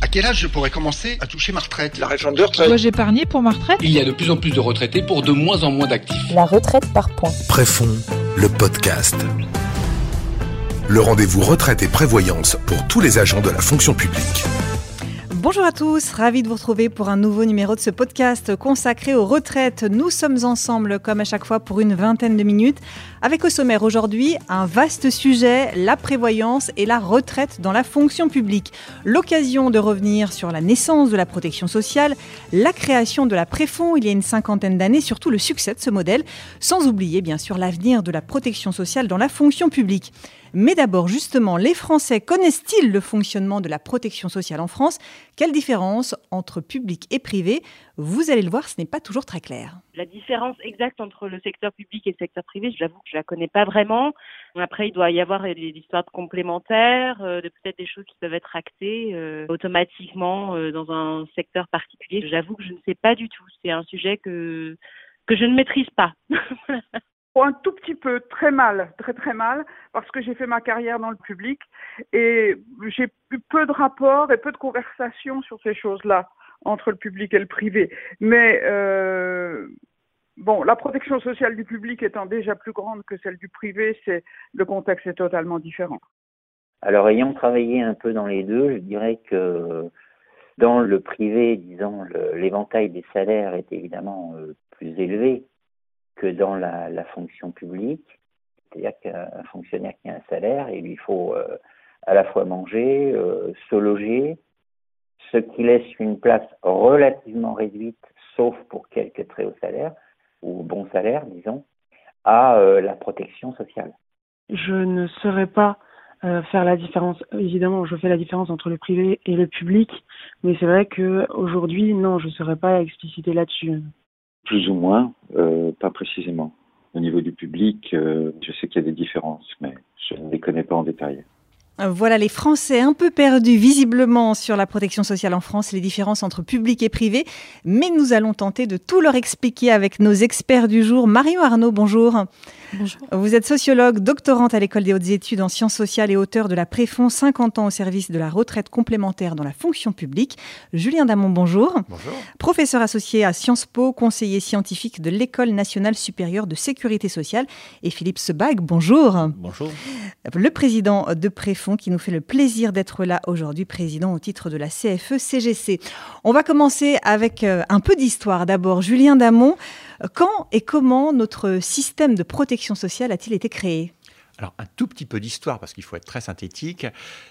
À quel âge je pourrais commencer à toucher ma retraite? La réforme de retraite. Dois-je épargner pour ma retraite? Il y a de plus en plus de retraités pour de moins en moins d'actifs. La retraite par points. Préfond, le podcast. Le rendez-vous retraite et prévoyance pour tous les agents de la fonction publique. Bonjour à tous, ravi de vous retrouver pour un nouveau numéro de ce podcast consacré aux retraites. Nous sommes ensemble, comme à chaque fois, pour une vingtaine de minutes, avec au sommaire aujourd'hui un vaste sujet, la prévoyance et la retraite dans la fonction publique. L'occasion de revenir sur la naissance de la protection sociale, la création de la préfond il y a une cinquantaine d'années, surtout le succès de ce modèle, sans oublier bien sûr l'avenir de la protection sociale dans la fonction publique. Mais d'abord, justement, les Français connaissent-ils le fonctionnement de la protection sociale en France? Quelle différence entre public et privé? Vous allez le voir, ce n'est pas toujours très clair. La différence exacte entre le secteur public et le secteur privé, j'avoue que je la connais pas vraiment. Après, il doit y avoir des histoires complémentaires, euh, peut-être des choses qui peuvent être actées euh, automatiquement euh, dans un secteur particulier. J'avoue que je ne sais pas du tout. C'est un sujet que que je ne maîtrise pas. un tout petit peu, très mal, très très mal, parce que j'ai fait ma carrière dans le public et j'ai eu peu de rapports et peu de conversations sur ces choses-là entre le public et le privé. Mais euh, bon, la protection sociale du public étant déjà plus grande que celle du privé, c'est le contexte est totalement différent. Alors, ayant travaillé un peu dans les deux, je dirais que dans le privé, disons, l'éventail des salaires est évidemment euh, plus élevé que dans la, fonction publique. C'est-à-dire qu'un fonctionnaire qui a un salaire, il lui faut euh, à la fois manger, euh, se loger, ce qui laisse une place relativement réduite, sauf pour quelques très hauts salaires, ou bons salaires, disons, à euh, la protection sociale. Je ne saurais pas faire la différence. Évidemment, je fais la différence entre le privé et le public, mais c'est vrai que aujourd'hui, non, je ne saurais pas expliciter là-dessus. Plus ou moins, euh, pas précisément. Au niveau du public, euh, je sais qu'il y a des différences, mais je ne les connais pas en détail. Voilà les Français un peu perdus visiblement sur la protection sociale en France, les différences entre public et privé. Mais nous allons tenter de tout leur expliquer avec nos experts du jour. Mario Arnaud, bonjour. Bonjour. Vous êtes sociologue, doctorante à l'école des hautes études en sciences sociales et auteur de la Préfond 50 ans au service de la retraite complémentaire dans la fonction publique. Julien Damon, bonjour. Bonjour. Professeur associé à Sciences Po, conseiller scientifique de l'École nationale supérieure de sécurité sociale. Et Philippe Sebag, bonjour. Bonjour. Le président de Préfond qui nous fait le plaisir d'être là aujourd'hui, président au titre de la CFE-CGC. On va commencer avec euh, un peu d'histoire. D'abord, Julien Damon, quand et comment notre système de protection sociale a-t-il été créé? Alors, un tout petit peu d'histoire, parce qu'il faut être très synthétique.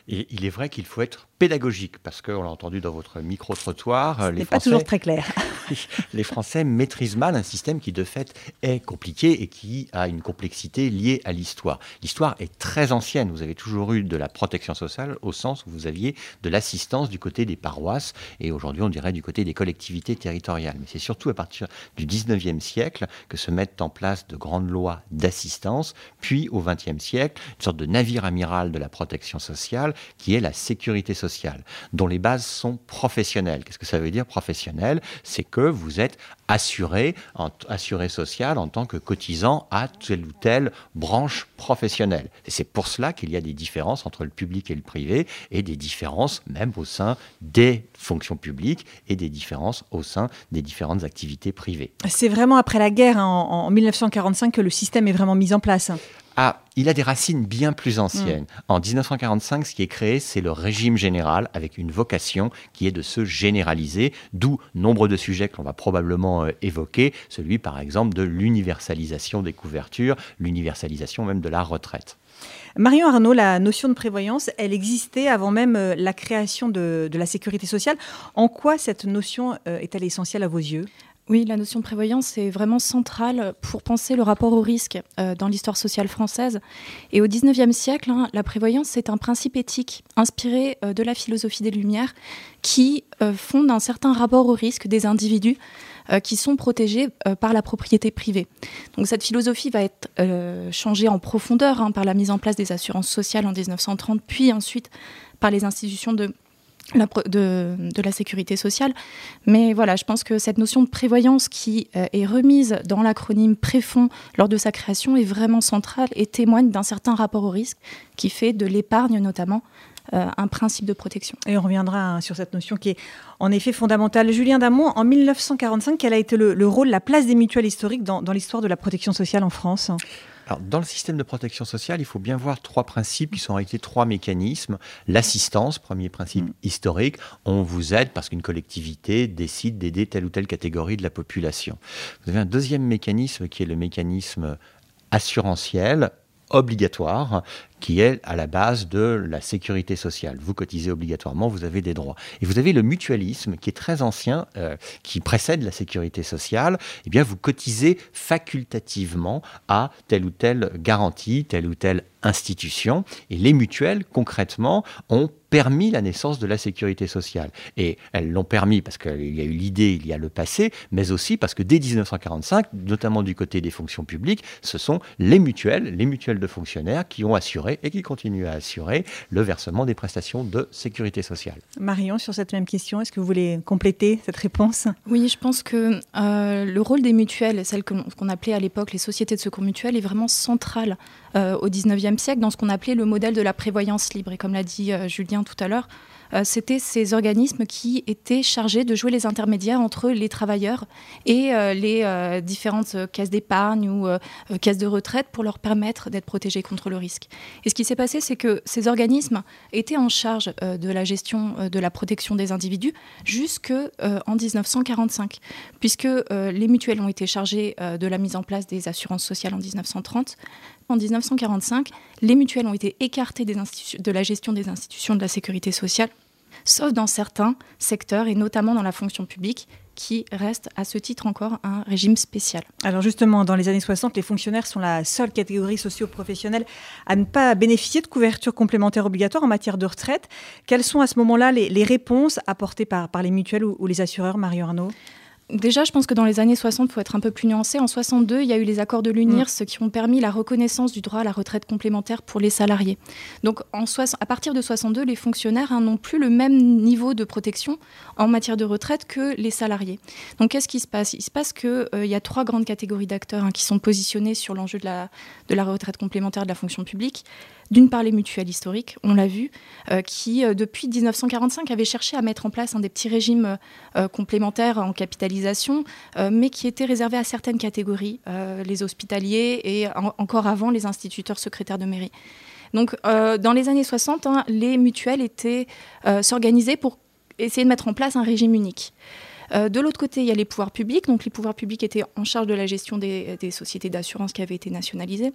Et il est vrai qu'il faut être pédagogique, parce qu'on l'a entendu dans votre micro-trottoir. Les Français, pas toujours très clair. les Français maîtrisent mal un système qui, de fait, est compliqué et qui a une complexité liée à l'histoire. L'histoire est très ancienne. Vous avez toujours eu de la protection sociale au sens où vous aviez de l'assistance du côté des paroisses et aujourd'hui, on dirait du côté des collectivités territoriales. Mais c'est surtout à partir du 19e siècle que se mettent en place de grandes lois d'assistance, puis au 20e siècle, une sorte de navire amiral de la protection sociale qui est la sécurité sociale dont les bases sont professionnelles. Qu'est-ce que ça veut dire professionnel C'est que vous êtes assuré, assuré social en tant que cotisant à telle ou telle branche professionnelle. Et c'est pour cela qu'il y a des différences entre le public et le privé, et des différences même au sein des fonctions publiques et des différences au sein des différentes activités privées. C'est vraiment après la guerre, hein, en 1945, que le système est vraiment mis en place. Ah, il a des racines bien plus anciennes. En 1945, ce qui est créé, c'est le régime général avec une vocation qui est de se généraliser, d'où nombre de sujets que l'on va probablement euh, évoquer, celui par exemple de l'universalisation des couvertures, l'universalisation même de la retraite. Marion Arnaud, la notion de prévoyance, elle existait avant même euh, la création de, de la sécurité sociale. En quoi cette notion euh, est-elle essentielle à vos yeux? Oui, la notion de prévoyance est vraiment centrale pour penser le rapport au risque euh, dans l'histoire sociale française. Et au XIXe siècle, hein, la prévoyance, c'est un principe éthique inspiré euh, de la philosophie des Lumières qui euh, fonde un certain rapport au risque des individus qui sont protégés par la propriété privée. Donc cette philosophie va être changée en profondeur hein, par la mise en place des assurances sociales en 1930, puis ensuite par les institutions de de, la sécurité sociale. Mais voilà, je pense que cette notion de prévoyance qui euh, est remise dans l'acronyme Préfond lors de sa création est vraiment centrale et témoigne d'un certain rapport au risque qui fait de l'épargne notamment un principe de protection. Et on reviendra hein, sur cette notion qui est en effet fondamentale. Julien Damon, en 1945, quel a été le, rôle, la place des mutuelles historiques dans l'histoire de la protection sociale en France? Dans le système de protection sociale, il faut bien voir trois principes qui sont en réalité trois mécanismes. L'assistance, premier principe mm. historique, on vous aide parce qu'une collectivité décide d'aider telle ou telle catégorie de la population. Vous avez un deuxième mécanisme qui est le mécanisme assurantiel obligatoire qui est à la base de la sécurité sociale. Vous cotisez obligatoirement, vous avez des droits. Et vous avez le mutualisme qui est très ancien, euh, qui précède la sécurité sociale. Eh bien, vous cotisez facultativement à telle ou telle garantie, telle ou telle institution. Et les mutuelles, concrètement, ont permis la naissance de la sécurité sociale. Et elles l'ont permis parce qu'il y a eu l'idée, il y a le passé, mais aussi parce que dès 1945, notamment du côté des fonctions publiques, ce sont les mutuelles, les mutuelles de fonctionnaires qui ont assuré et qui continue à assurer le versement des prestations de sécurité sociale. Marion, sur cette même question, est-ce que vous voulez compléter cette réponse? Oui, je pense que euh, le rôle des mutuelles, celles qu'on appelait à l'époque les sociétés de secours mutuels, est vraiment central euh, au 19e siècle dans ce qu'on appelait le modèle de la prévoyance libre. Et comme l'a dit euh, Julien tout à l'heure, c'était ces organismes qui étaient chargés de jouer les intermédiaires entre les travailleurs et euh, les euh, différentes caisses d'épargne ou caisses de retraite pour leur permettre d'être protégés contre le risque. Et ce qui s'est passé, c'est que ces organismes étaient en charge de la gestion de la protection des individus jusque en 1945, puisque les mutuelles ont été chargées de la mise en place des assurances sociales en 1930 en 1945, les mutuelles ont été écartées de la gestion des institutions de la sécurité sociale, sauf dans certains secteurs et notamment dans la fonction publique qui reste à ce titre encore un régime spécial. Alors justement, dans les années 60, les fonctionnaires sont la seule catégorie socio-professionnelle à ne pas bénéficier de couverture complémentaire obligatoire en matière de retraite. Quelles sont à ce moment-là les, réponses apportées par, les mutuelles ou, ou les assureurs, Mario Arnaud? Déjà, je pense que dans les années 60, il faut être un peu plus nuancé. En 62, il y a eu les accords de l'UNIRS mm. qui ont permis la reconnaissance du droit à la retraite complémentaire pour les salariés. Donc, en à partir de 62, les fonctionnaires hein, n'ont plus le même niveau de protection en matière de retraite que les salariés. Donc, qu'est-ce qui se passe? Il se passe qu'il euh, y a trois grandes catégories d'acteurs hein, qui sont positionnés sur l'enjeu de la, de la retraite complémentaire de la fonction publique. D'une part, les mutuelles historiques, on l'a vu, euh, qui, euh, depuis 1945, avaient cherché à mettre en place un des petits régimes euh, complémentaires en capitalisation, mais qui étaient réservés à certaines catégories, les hospitaliers et encore avant les instituteurs secrétaires de mairie. Donc, dans les années 60, hein, les mutuelles étaient s'organisaient pour essayer de mettre en place un régime unique. de l'autre côté, il y a les pouvoirs publics. Donc, les pouvoirs publics étaient en charge de la gestion des sociétés d'assurance qui avaient été nationalisées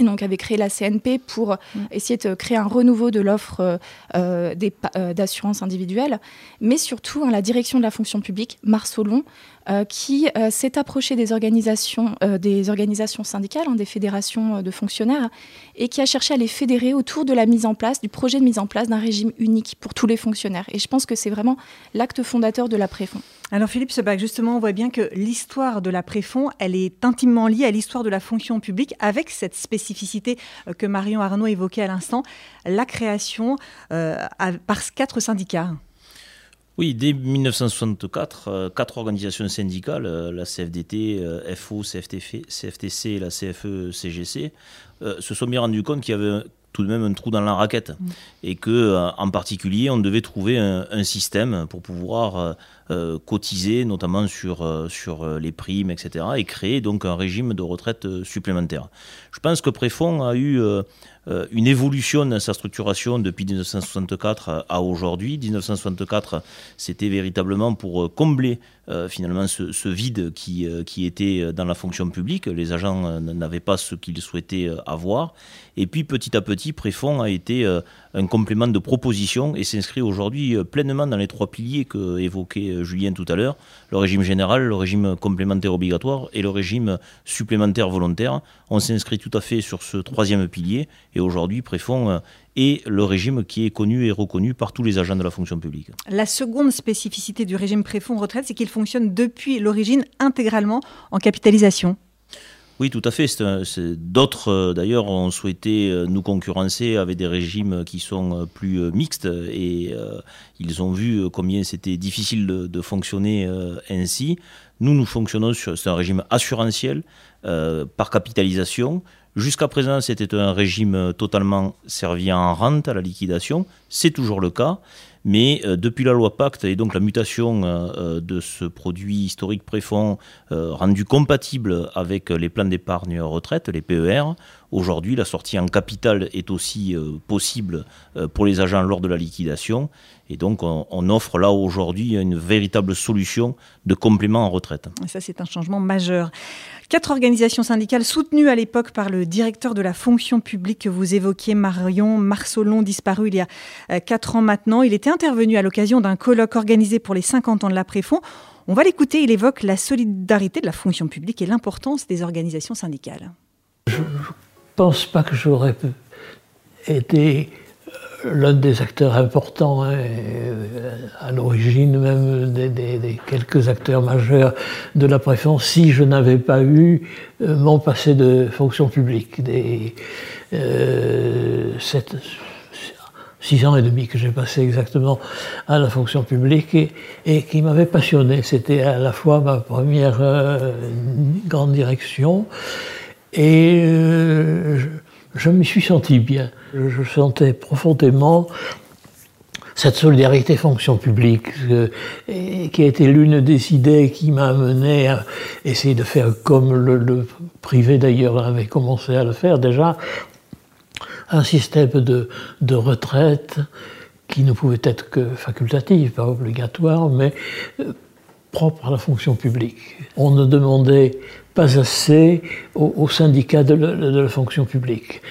et donc avait créé la CNP pour mm. essayer de créer un renouveau de l'offre euh, euh, euh, d'assurance individuelle, mais surtout hein, la direction de la fonction publique, Marceau-Long, qui s'est approché des organisations, des organisations syndicales, hein, des fédérations de fonctionnaires, et qui a cherché à les fédérer autour de la mise en place, du projet de mise en place d'un régime unique pour tous les fonctionnaires. Et je pense que c'est vraiment l'acte fondateur de la Préfond. Alors Philippe Sebag, justement, on voit bien que l'histoire de la Préfond, elle est intimement liée à l'histoire de la fonction publique avec cette spécificité euh, que Marion Arnaud évoquait à l'instant, la création euh, par quatre syndicats. Oui, dès 1964, euh, quatre organisations syndicales, la CFDT, FO, CFTC et la CFE-CGC, se sont bien rendues compte qu'il y avait tout de même un trou dans la raquette. Mm. Et que, euh, en particulier, on devait trouver un, système pour pouvoir euh, euh, cotiser, notamment sur, sur les primes, etc., et créer donc un régime de retraite supplémentaire. Je pense que Préfond a eu une évolution dans sa structuration depuis 1964 à aujourd'hui. 1964, c'était véritablement pour combler finalement ce, vide qui, qui était dans la fonction publique. Les agents n'avaient pas ce qu'ils souhaitaient avoir. Et puis petit à petit, Préfond a été euh, un complément de proposition et s'inscrit aujourd'hui euh, pleinement dans les trois piliers que évoquait euh, Julien tout à l'heure, le régime général, le régime complémentaire obligatoire et le régime supplémentaire volontaire. On s'inscrit tout à fait sur ce troisième pilier et aujourd'hui, Préfond est le régime qui est connu et reconnu par tous les agents de la fonction publique. La seconde spécificité du régime Préfond retraite, c'est qu'il fonctionne depuis l'origine intégralement en capitalisation. Oui, tout à fait. D'autres, euh, d'ailleurs, ont souhaité euh, nous concurrencer avec des régimes qui sont euh, plus mixtes et ils ont vu combien c'était difficile de, fonctionner ainsi. Nous, nous fonctionnons sur un régime assurantiel par capitalisation Jusqu'à présent, c'était un régime totalement servi en rente à la liquidation. C'est toujours le cas. Mais euh, depuis la loi Pacte et donc la mutation euh, euh, de ce produit historique préfond rendu compatible avec les plans d'épargne retraite, les PER, aujourd'hui la sortie en capital est aussi possible pour les agents lors de la liquidation. Et donc, on, offre là aujourd'hui une véritable solution de complément en retraite. Et ça, c'est un changement majeur. Quatre organisations syndicales soutenues à l'époque par le directeur de la fonction publique que vous évoquiez, Marion Marsolon, disparu il y a euh, quatre ans maintenant. Il était intervenu à l'occasion d'un colloque organisé pour les 50 ans de la Préfond. On va l'écouter, il évoque la solidarité de la fonction publique et l'importance des organisations syndicales. Je pense pas que j'aurais été l'un des acteurs importants, hein, à l'origine même des, quelques acteurs majeurs de la préférence, si je n'avais pas eu euh, mon passé de fonction publique, des euh, six ans et demi que j'ai passé exactement à la fonction publique et, qui m'avait passionné. C'était à la fois ma première euh, grande direction et je, je m'y suis senti bien. Je sentais profondément cette solidarité fonction publique, qui a été l'une des idées qui m'a amené à essayer de faire comme le, privé d'ailleurs avait commencé à le faire déjà, un système de, de retraite qui ne pouvait être que facultatif, pas obligatoire, mais euh, propre à la fonction publique. On ne demandait pas assez aux, syndicats de, la fonction publique.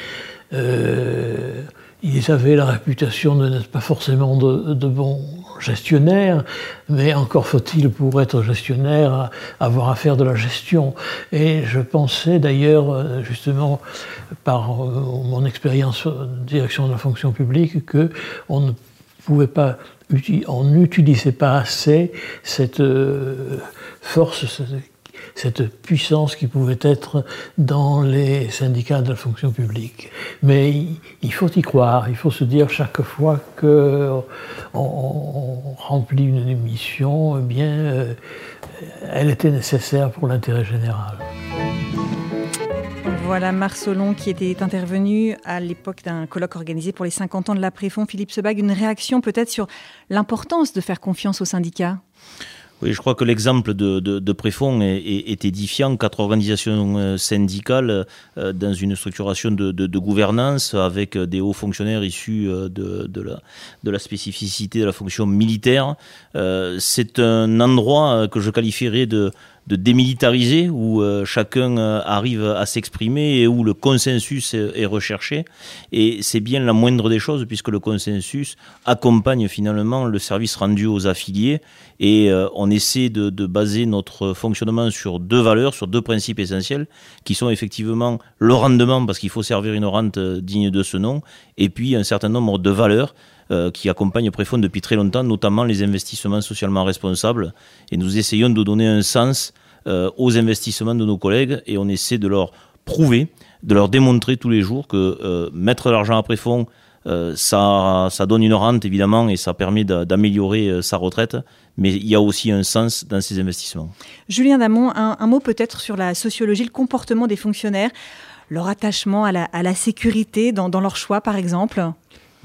Euh, ils avaient la réputation de n'être pas forcément de, bons gestionnaires, mais encore faut-il pour être gestionnaire avoir à faire de la gestion. Et je pensais d'ailleurs, euh, justement, par euh, mon expérience de direction de la fonction publique, que on ne pouvait pas, on n'utilisait pas assez cette force cette puissance qui pouvait être dans les syndicats de la fonction publique. Mais il faut y croire, il faut se dire chaque fois qu'on on remplit une émission, eh bien, euh, elle était nécessaire pour l'intérêt général. Voilà Marcelon qui était intervenu à l'époque d'un colloque organisé pour les 50 ans de la Préfond. Philippe Sebag, une réaction peut-être sur l'importance de faire confiance aux syndicats? Oui, je crois que l'exemple de, Préfond est, édifiant. Quatre organisations euh, syndicales euh, dans une structuration de, gouvernance avec des hauts fonctionnaires issus euh, de, la, de la spécificité de la fonction militaire. C'est un endroit que je qualifierais de de démilitariser, où euh, chacun euh, arrive à s'exprimer et où le consensus est, recherché. Et c'est bien la moindre des choses, puisque le consensus accompagne finalement le service rendu aux affiliés. Et euh, on essaie de, de, baser notre fonctionnement sur deux valeurs, sur deux principes essentiels, qui sont effectivement le rendement, parce qu'il faut servir une rente digne de ce nom, et puis un certain nombre de valeurs qui accompagnent Préfond depuis très longtemps, notamment les investissements socialement responsables. Et nous essayons de donner un sens euh, aux investissements de nos collègues et on essaie de leur prouver, de leur démontrer tous les jours que euh, mettre l'argent après fond, euh, ça, ça donne une rente évidemment et ça permet d'améliorer sa retraite, mais il y a aussi un sens dans ces investissements. Julien Damon, un, mot peut-être sur la sociologie, le comportement des fonctionnaires, leur attachement à la, sécurité dans, leur choix par exemple?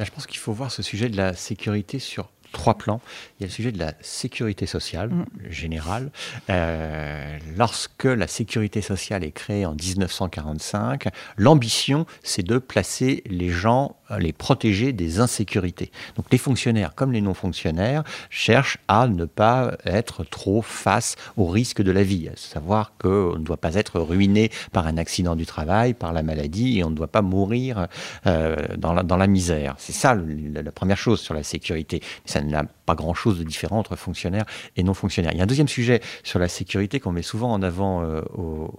Ben, Je pense qu'il faut voir ce sujet de la sécurité sur trois plans. Il y a le sujet de la sécurité sociale mm. générale. Euh, lorsque la sécurité sociale est créée en 1945, l'ambition, c'est de placer les gens, euh, les protéger des insécurités. Donc les fonctionnaires comme les non-fonctionnaires cherchent à ne pas être trop face au risque de la vie, à savoir qu'on ne doit pas être ruiné par un accident du travail, par la maladie, et on ne doit pas mourir euh, dans, la, dans, la, misère. C'est ça la, première chose sur la sécurité. Ça n'a pas grand-chose de différent entre fonctionnaires et non fonctionnaires. Il y a un deuxième sujet sur la sécurité qu'on met souvent en avant euh,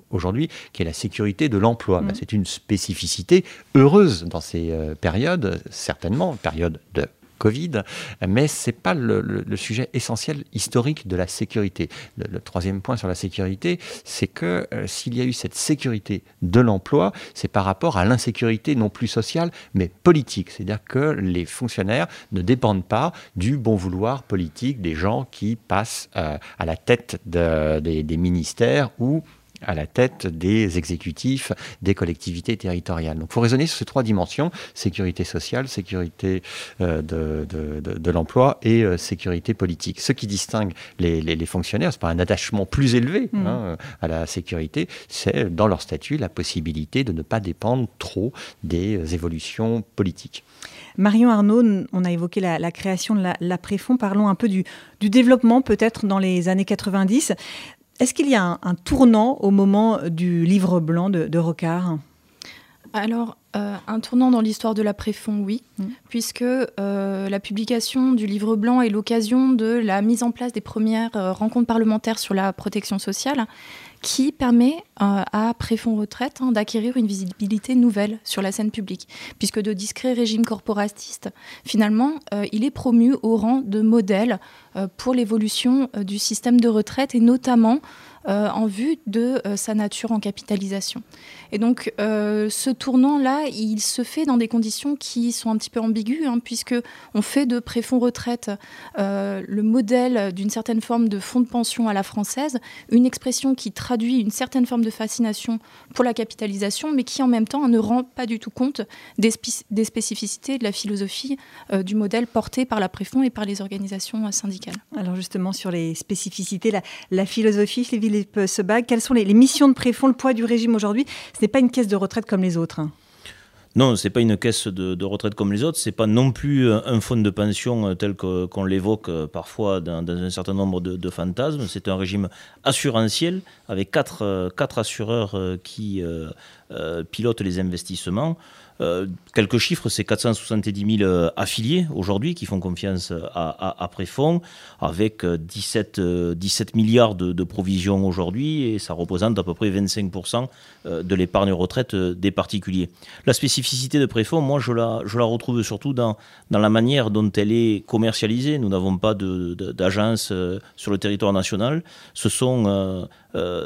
aujourd'hui, qui est la sécurité de l'emploi. Mmh. C'est une spécificité heureuse dans ces euh, périodes, certainement, période de Covid, mais ce n'est pas le, sujet essentiel historique de la sécurité. Le, troisième point sur la sécurité, c'est que euh, s'il y a eu cette sécurité de l'emploi, c'est par rapport à l'insécurité non plus sociale, mais politique. C'est-à-dire que les fonctionnaires ne dépendent pas du bon vouloir politique des gens qui passent euh, à la tête des ministères ou à la tête des exécutifs des collectivités territoriales. Donc il faut raisonner sur ces trois dimensions, sécurité sociale, sécurité euh, de, de, l'emploi et euh, sécurité politique. Ce qui distingue les, les, fonctionnaires, ce n'est pas un attachement plus élevé mmh. hein, à la sécurité, c'est dans leur statut la possibilité de ne pas dépendre trop des évolutions politiques. Marion Arnaud, on a évoqué la, création de la, Préfond. Parlons un peu du, développement peut-être dans les années 90. Est-ce qu'il y a un, tournant au moment du livre blanc de, Rocard? Alors, euh, un tournant dans l'histoire de la Préfond, oui, mm. puisque euh, la publication du livre blanc est l'occasion de la mise en place des premières euh, rencontres parlementaires sur la protection sociale, qui permet euh, à Préfonds Retraite hein, d'acquérir une visibilité nouvelle sur la scène publique, puisque de discret régime corporatiste, finalement, euh, il est promu au rang de modèle euh, pour l'évolution du système de retraite et notamment en vue de sa nature en capitalisation. Et donc, ce tournant-là, il se fait dans des conditions qui sont un petit peu ambiguës, hein, puisque on fait de Préfonds Retraite le modèle d'une certaine forme de fonds de pension à la française, une expression qui traduit une certaine forme de fascination pour la capitalisation, mais qui en même temps ne rend pas du tout compte des, spécificités de la philosophie euh, du modèle porté par la Préfond et par les organisations euh, syndicales. Alors justement, sur les spécificités, la, philosophie, Philippe Sebag, quelles sont les, missions de Préfond, le poids du régime aujourd'hui? Ce n'est pas une caisse de retraite comme les autres. Hein. Non, c'est pas une caisse de, retraite comme les autres, c'est pas non plus un fonds de pension euh, tel qu'on l'évoque euh, parfois dans, un certain nombre de, fantasmes. C'est un régime assurantiel avec quatre, euh, quatre assureurs qui pilotent les investissements. Euh, quelques chiffres, c'est 470 000 euh, affiliés aujourd'hui qui font confiance à, à, Préfond, avec 17, euh, 17 milliards de, provisions aujourd'hui, et ça représente à peu près 25% de l'épargne retraite des particuliers. La spécificité de Préfond, moi, je la, je la retrouve surtout dans, dans la manière dont elle est commercialisée. Nous n'avons pas d'agence sur le territoire national. Ce sont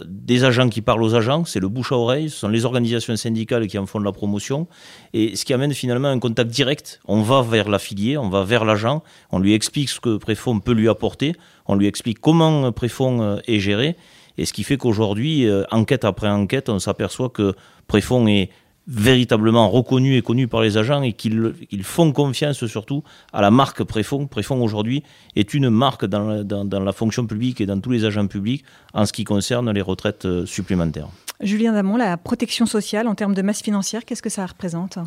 des agents qui parlent aux agents, c'est le bouche à oreille, ce sont les organisations syndicales qui en font de la promotion et ce qui amène finalement un contact direct. On va vers l'affilié, on va vers l'agent, on lui explique ce que Préfond peut lui apporter, on lui explique comment Préfond euh, est géré, et ce qui fait qu'aujourd'hui, euh, enquête après enquête, on s'aperçoit que Préfond est véritablement reconnu et connu par les agents et qu'ils font confiance surtout à la marque Préfond. Préfond aujourd'hui est une marque dans la, dans la, fonction publique et dans tous les agents publics en ce qui concerne les retraites euh, supplémentaires. Julien Damon, la protection sociale en termes de masse financière, qu'est-ce que ça représente?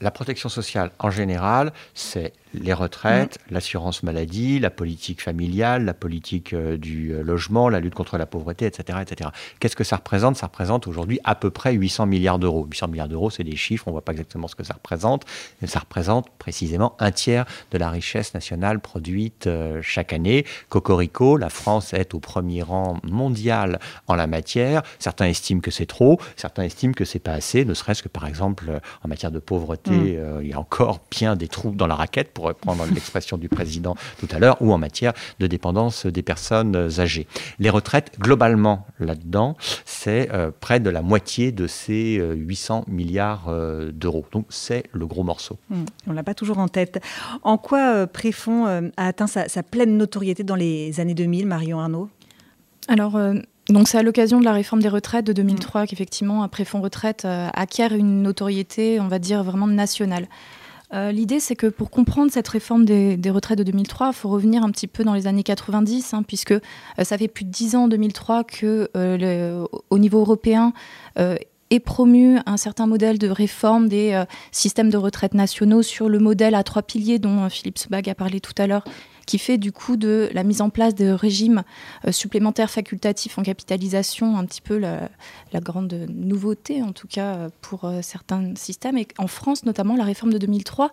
La protection sociale en général, c'est les retraites, l'assurance maladie, la politique familiale, la politique euh, du euh, logement, la lutte contre la pauvreté, etc. etc. Qu'est-ce que ça représente? Ça représente aujourd'hui à peu près 800 milliards d'euros. 800 milliards d'euros, c'est des chiffres, on ne voit pas exactement ce que ça représente, mais ça représente précisément un tiers de la richesse nationale produite euh, chaque année. Cocorico, la France est au premier rang mondial en la matière. Certains estiment que c'est trop, certains estiment que c'est pas assez, ne serait-ce que par exemple en matière de pauvreté, mm. il y a encore bien des trous dans la raquette pour reprendre l'expression du président tout à l'heure, ou en matière de dépendance des personnes âgées. Les retraites, globalement, là-dedans, c'est euh, près de la moitié de ces 800 euh, milliards euh, d'euros. Donc c'est le gros morceau. Hmm, on ne l'a pas toujours en tête. En quoi Préfond a atteint sa, pleine notoriété dans les années 2000, Marion Arnaud? Alors, donc c'est à l'occasion de la réforme des retraites de 2003 qu'effectivement, Préfond Retraite acquiert une notoriété, on va dire, vraiment nationale. Euh, l'idée, c'est que pour comprendre cette réforme des, retraites de 2003, il faut revenir un petit peu dans les années 90, hein, puisque euh, ça fait plus de dix ans, en 2003, que euh, au niveau européen est promu un certain modèle de réforme des systèmes de retraite nationaux sur le modèle à trois piliers dont Philippe Sebag a parlé tout à l'heure, qui fait du coup de la mise en place de régimes euh, supplémentaires facultatifs en capitalisation un petit peu la, grande nouveauté, en tout cas euh, pour euh, certains systèmes. Et en France, notamment, la réforme de 2003,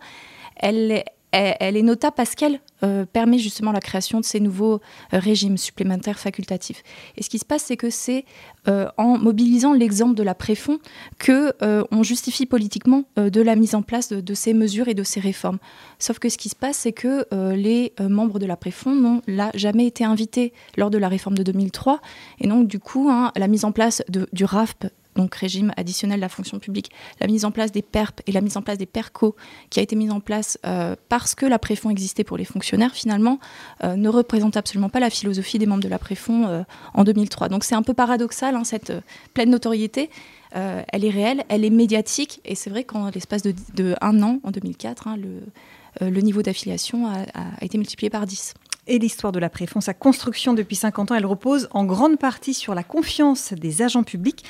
elle est elle, est notable parce qu'elle euh, permet justement la création de ces nouveaux euh, régimes supplémentaires facultatifs. Et ce qui se passe, c'est que c'est euh, en mobilisant l'exemple de la préfond que on justifie politiquement de la mise en place de, ces mesures et de ces réformes. Sauf que ce qui se passe, c'est que les membres de la préfond n'ont jamais été invités lors de la réforme de 2003, et donc du coup, hein, la mise en place du RAFP donc régime additionnel de la fonction publique, la mise en place des PERP et la mise en place des PERCO, qui a été mise en place euh, parce que la préfond existait pour les fonctionnaires, finalement, euh, ne représente absolument pas la philosophie des membres de la préfond euh, en 2003. Donc c'est un peu paradoxal, hein, cette pleine notoriété. elle est réelle, elle est médiatique, et c'est vrai qu'en l'espace de, un an, en 2004, hein, le, le, niveau d'affiliation a, a été multiplié par 10 et l'histoire de la Préfond. Sa construction depuis 50 ans, elle repose en grande partie sur la confiance des agents publics,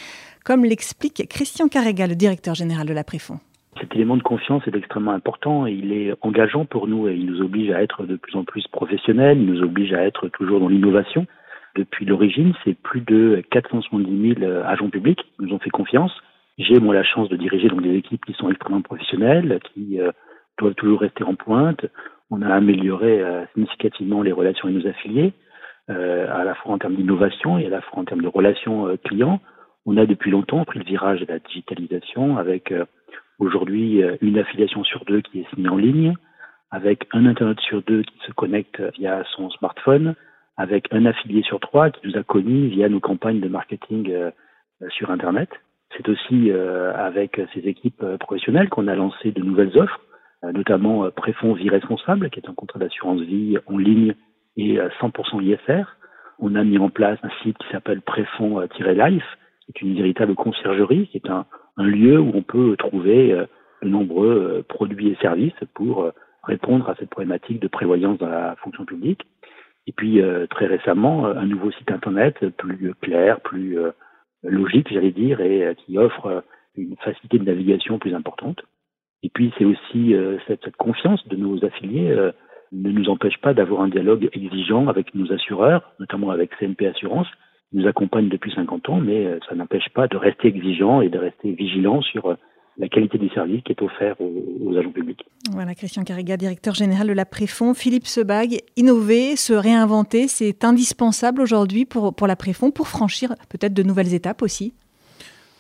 comme l'explique Christian Carrega, le directeur général de la Préfond. Cet élément de confiance est extrêmement important et il est engageant pour nous et il nous oblige à être de plus en plus professionnels, il nous oblige à être toujours dans l'innovation. Depuis l'origine, c'est plus de 470 000 agents publics qui nous ont fait confiance. J'ai moi la chance de diriger donc des équipes qui sont extrêmement professionnelles, qui euh, doivent toujours rester en pointe, on a amélioré euh, significativement les relations avec nos affiliés, euh, à la fois en termes d'innovation et à la fois en termes de relations euh, clients. On a depuis longtemps pris le virage de la digitalisation avec aujourd'hui une affiliation sur deux qui est signée en ligne, avec un internaute sur deux qui se connecte via son smartphone, avec un affilié sur trois qui nous a connus via nos campagnes de marketing sur Internet. C'est aussi avec ces équipes professionnelles qu'on a lancé de nouvelles offres euh, notamment euh, Préfonds Vie Responsable, qui est un contrat d'assurance vie en ligne et 100% ISR. On a mis en place un site qui s'appelle Préfonds-Life, qui est une véritable conciergerie, qui est un, lieu où on peut trouver euh, de nombreux produits et services pour répondre à cette problématique de prévoyance dans la fonction publique. Et puis très récemment, un nouveau site internet plus clair, plus logique, j'allais dire, et qui offre une facilité de navigation plus importante. Et puis c'est aussi euh, cette, confiance de nos affiliés euh, ne nous empêche pas d'avoir un dialogue exigeant avec nos assureurs, notamment avec CNP Assurance, nous accompagnent depuis 50 ans, mais euh, ça n'empêche pas de rester exigeant et de rester vigilant sur la qualité du service qui est offert aux, agents publics. Voilà, Christian Carriga, directeur général de la Préfond. Philippe Sebag, innover, se réinventer, c'est indispensable aujourd'hui pour, pour la Préfond, pour franchir peut-être de nouvelles étapes aussi?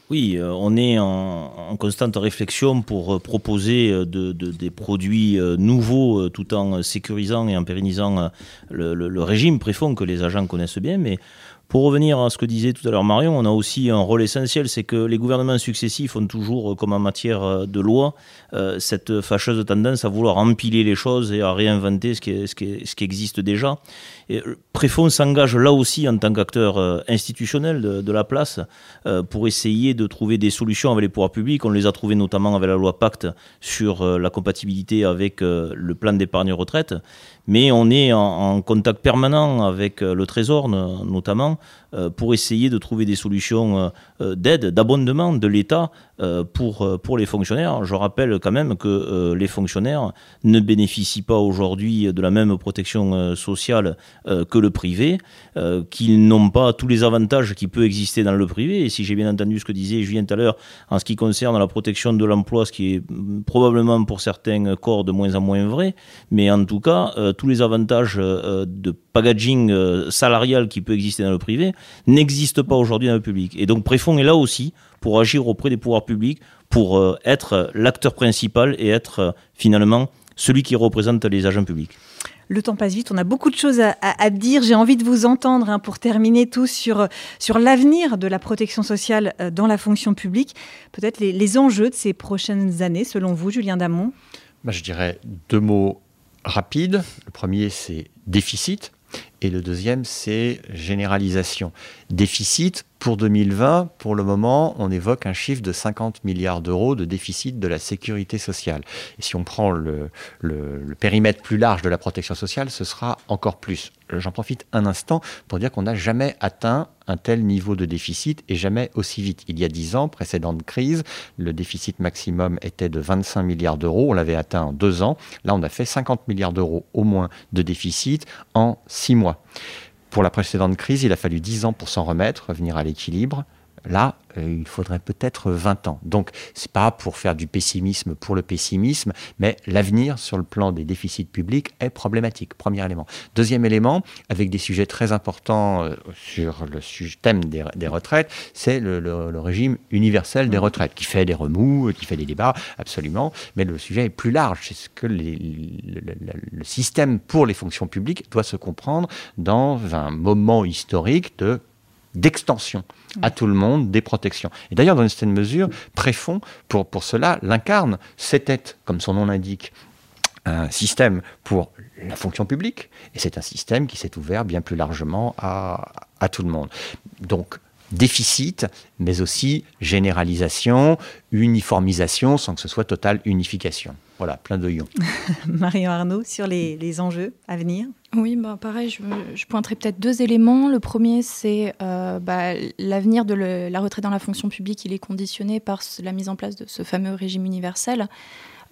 Oui, euh, on est en, constante réflexion pour euh, proposer euh, des produits nouveaux tout en sécurisant et en pérennisant le, régime préfond que les agents connaissent bien. Mais pour revenir à ce que disait tout à l'heure Marion, on a aussi un rôle essentiel, c'est que les gouvernements successifs ont toujours, comme en matière de loi, cette fâcheuse tendance à vouloir empiler les choses et à réinventer ce qui, existe déjà. Et Préfond s'engage là aussi en tant qu'acteur euh, institutionnel de, la place euh, pour essayer de trouver des solutions avec les pouvoirs publics. On les a trouvées notamment avec la loi Pacte sur euh, la compatibilité avec le plan d'épargne retraite. Mais on est en, contact permanent avec le Trésor notamment pour essayer de trouver des solutions d'aide, d'abondement de l'État pour, pour les fonctionnaires. Je rappelle quand même que les fonctionnaires ne bénéficient pas aujourd'hui de la même protection sociale euh, que le privé, euh, qu'ils n'ont pas tous les avantages qui peuvent exister dans le privé. Et si j'ai bien entendu ce que disait Julien tout à l'heure en ce qui concerne la protection de l'emploi, ce qui est mm, probablement pour certains corps de moins en moins vrai, mais en tout cas, euh, tous les avantages de packaging salarial qui peut exister dans le privé n'existent pas aujourd'hui dans le public. Et donc Préfond est là aussi pour agir auprès des pouvoirs publics, pour être l'acteur principal et être finalement celui qui représente les agents publics. Le temps passe vite, on a beaucoup de choses à, dire. J'ai envie de vous entendre hein, pour terminer tous sur, sur l'avenir de la protection sociale euh, dans la fonction publique. Peut-être les, enjeux de ces prochaines années, selon vous, Julien Damon? Bah, Je dirais deux mots rapides. Le premier, c'est déficit. Et le deuxième, c'est généralisation. Déficit, pour 2020, pour le moment, on évoque un chiffre de 50 milliards d'euros de déficit de la sécurité sociale. Et si on prend le, périmètre plus large de la protection sociale, ce sera encore plus. J'en profite un instant pour dire qu'on n'a jamais atteint un tel niveau de déficit et jamais aussi vite. Il y a 10 ans, précédente crise, le déficit maximum était de 25 milliards d'euros. On l'avait atteint en deux ans. Là, on a fait 50 milliards d'euros au moins de déficit en six mois. Pour la précédente crise, il a fallu 10 ans pour s'en remettre, revenir à l'équilibre. Là, euh, il faudrait peut-être 20 ans. Donc, c'est pas pour faire du pessimisme pour le pessimisme, mais l'avenir sur le plan des déficits publics est problématique. Premier élément. Deuxième élément, avec des sujets très importants euh, sur le thème des, retraites, c'est le, régime universel des retraites, qui fait des remous, qui fait des débats, absolument. Mais le sujet est plus large. C'est ce que le système pour les fonctions publiques doit se comprendre dans un moment historique de d'extension à tout le monde des protections. Et d'ailleurs, dans une certaine mesure, Préfond, pour, pour cela, l'incarne. C'était, comme son nom l'indique, un système pour la fonction publique, et c'est un système qui s'est ouvert bien plus largement à, à tout le monde. Donc, déficit, mais aussi généralisation, uniformisation, sans que ce soit totale unification. Voilà, plein de ions. Marion Arnaud, sur les, les, enjeux à venir Oui, bah pareil, je, je pointerai peut-être deux éléments. Le premier, c'est euh, bah, l'avenir de le, la retraite dans la fonction publique. Il est conditionné par la mise en place de ce fameux régime universel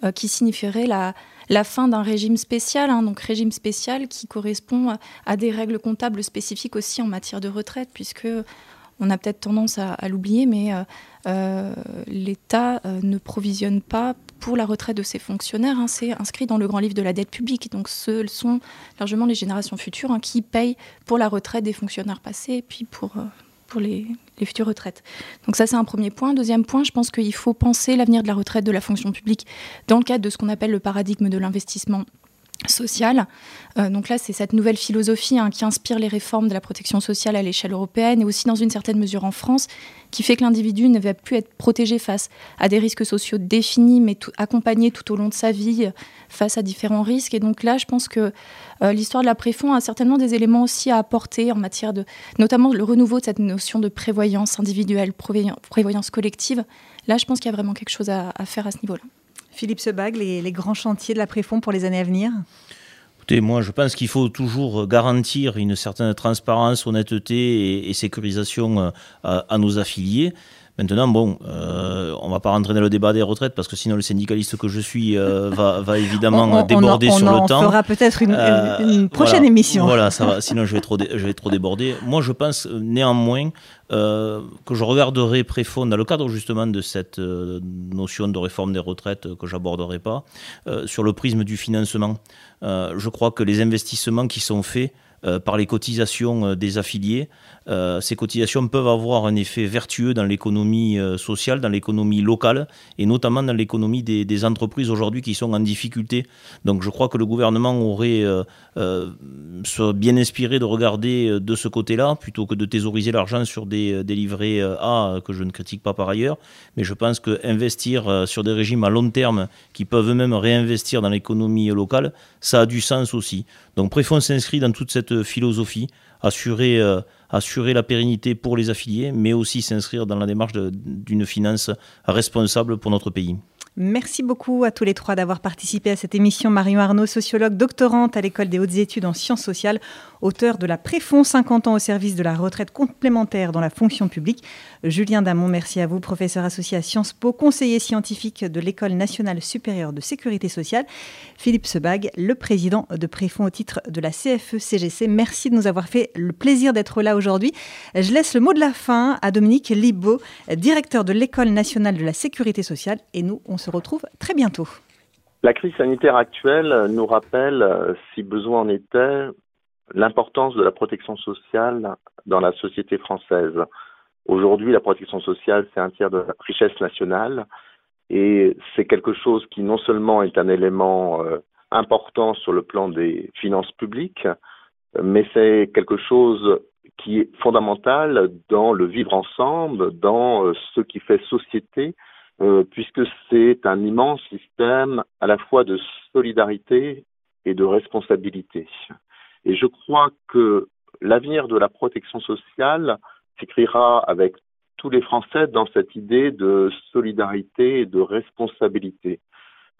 euh, qui signifierait la, la fin d'un régime spécial, hein, donc régime spécial qui correspond à des règles comptables spécifiques aussi en matière de retraite, puisque on a peut-être tendance à, l'oublier, mais euh, euh, l'État euh, ne provisionne pas pour la retraite de ses fonctionnaires. Hein, c'est inscrit dans le grand livre de la dette publique. Donc ce sont largement les générations futures hein, qui payent pour la retraite des fonctionnaires passés et puis pour, pour les, les, futures retraites. Donc ça c'est un premier point. Deuxième point, je pense qu'il faut penser l'avenir de la retraite de la fonction publique dans le cadre de ce qu'on appelle le paradigme de l'investissement sociale. Euh, donc là, c'est cette nouvelle philosophie hein, qui inspire les réformes de la protection sociale à l'échelle européenne et aussi dans une certaine mesure en France, qui fait que l'individu ne va plus être protégé face à des risques sociaux définis, mais accompagné tout au long de sa vie face à différents risques. Et donc là, je pense que euh, l'histoire de la préfond a certainement des éléments aussi à apporter en matière de, notamment le renouveau de cette notion de prévoyance individuelle, prévoyance collective. Là, je pense qu'il y a vraiment quelque chose à faire à ce niveau-là. Philippe Sebag, les, grands chantiers de la Préfond pour les années à venir Écoutez, moi, je pense qu'il faut toujours garantir une certaine transparence, honnêteté et, sécurisation euh, à, nos affiliés. Maintenant, bon, euh, on ne va pas rentrer dans le débat des retraites parce que sinon le syndicaliste que je suis euh, va, va, évidemment on, déborder on, sur en, le temps. On fera peut-être une, euh, une, prochaine voilà, émission. Voilà, ça va. Sinon, je vais trop, je vais trop déborder. Moi, je pense néanmoins euh, que je regarderai préfond dans le cadre justement de cette notion de réforme des retraites que j'aborderai pas sur le prisme du financement. je crois que les investissements qui sont faits euh, par les cotisations euh, des affiliés. Euh, ces cotisations peuvent avoir un effet vertueux dans l'économie sociale, dans l'économie locale et notamment dans l'économie des, entreprises aujourd'hui qui sont en difficulté. Donc je crois que le gouvernement aurait euh, bien inspiré de regarder de ce côté-là plutôt que de thésauriser l'argent sur des, des, A que je ne critique pas par ailleurs. Mais je pense que investir sur des régimes à long terme qui peuvent eux-mêmes réinvestir dans l'économie locale, ça a du sens aussi. Donc Préfond s'inscrit dans toute cette philosophie, assurer, euh, assurer la pérennité pour les affiliés, mais aussi s'inscrire dans la démarche d'une finance responsable pour notre pays. Merci beaucoup à tous les trois d'avoir participé à cette émission. Marion Arnaud, sociologue, doctorante à l'École des hautes études en sciences sociales, auteur de la Préfond 50 ans au service de la retraite complémentaire dans la fonction publique. Julien Damon, merci à vous, professeur associé à Sciences Po, conseiller scientifique de l'École nationale supérieure de sécurité sociale. Philippe Sebag, le président de Préfond au titre de la CFE-CGC. Merci de nous avoir fait le plaisir d'être là aujourd'hui. Je laisse le mot de la fin à Dominique Libaud, directeur de l'École nationale de la sécurité sociale. Et nous, on se retrouve très bientôt. La crise sanitaire actuelle nous rappelle, si besoin en était, l'importance de la protection sociale dans la société française. Aujourd'hui, la protection sociale, c'est un tiers de la richesse nationale et c'est quelque chose qui non seulement est un élément euh, important sur le plan des finances publiques, mais c'est quelque chose qui est fondamental dans le vivre ensemble, dans euh, ce qui fait société, euh, puisque c'est un immense système à la fois de solidarité et de responsabilité. Et je crois que l'avenir de la protection sociale s'écrira avec tous les Français dans cette idée de solidarité et de responsabilité.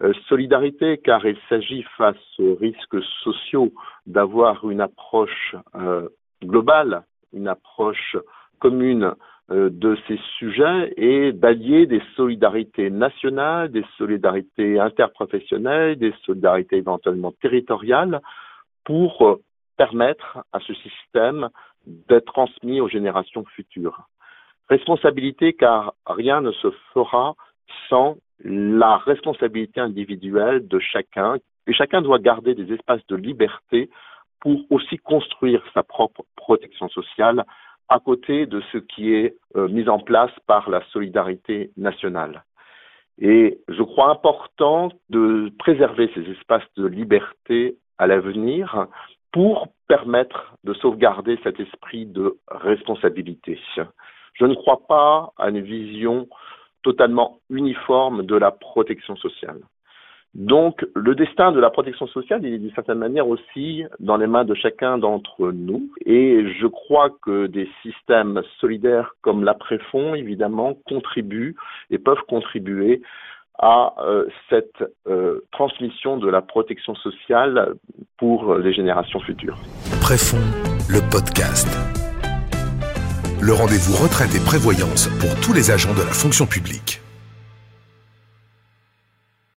Euh, solidarité car il s'agit face aux risques sociaux d'avoir une approche euh, globale, une approche commune euh, de ces sujets et d'allier des solidarités nationales, des solidarités interprofessionnelles, des solidarités éventuellement territoriales pour permettre à ce système d'être transmis aux générations futures. Responsabilité car rien ne se fera sans la responsabilité individuelle de chacun et chacun doit garder des espaces de liberté pour aussi construire sa propre protection sociale à côté de ce qui est euh, mis en place par la solidarité nationale. Et je crois important de préserver ces espaces de liberté à l'avenir pour permettre de sauvegarder cet esprit de responsabilité. Je ne crois pas à une vision totalement uniforme de la protection sociale. Donc, le destin de la protection sociale, il est d'une certaine manière aussi dans les mains de chacun d'entre nous. Et je crois que des systèmes solidaires comme l'après-fond, évidemment, contribuent et peuvent contribuer à euh, cette euh, transmission de la protection sociale pour les générations futures. Préfond, le podcast. Le rendez-vous retraite et prévoyance pour tous les agents de la fonction publique.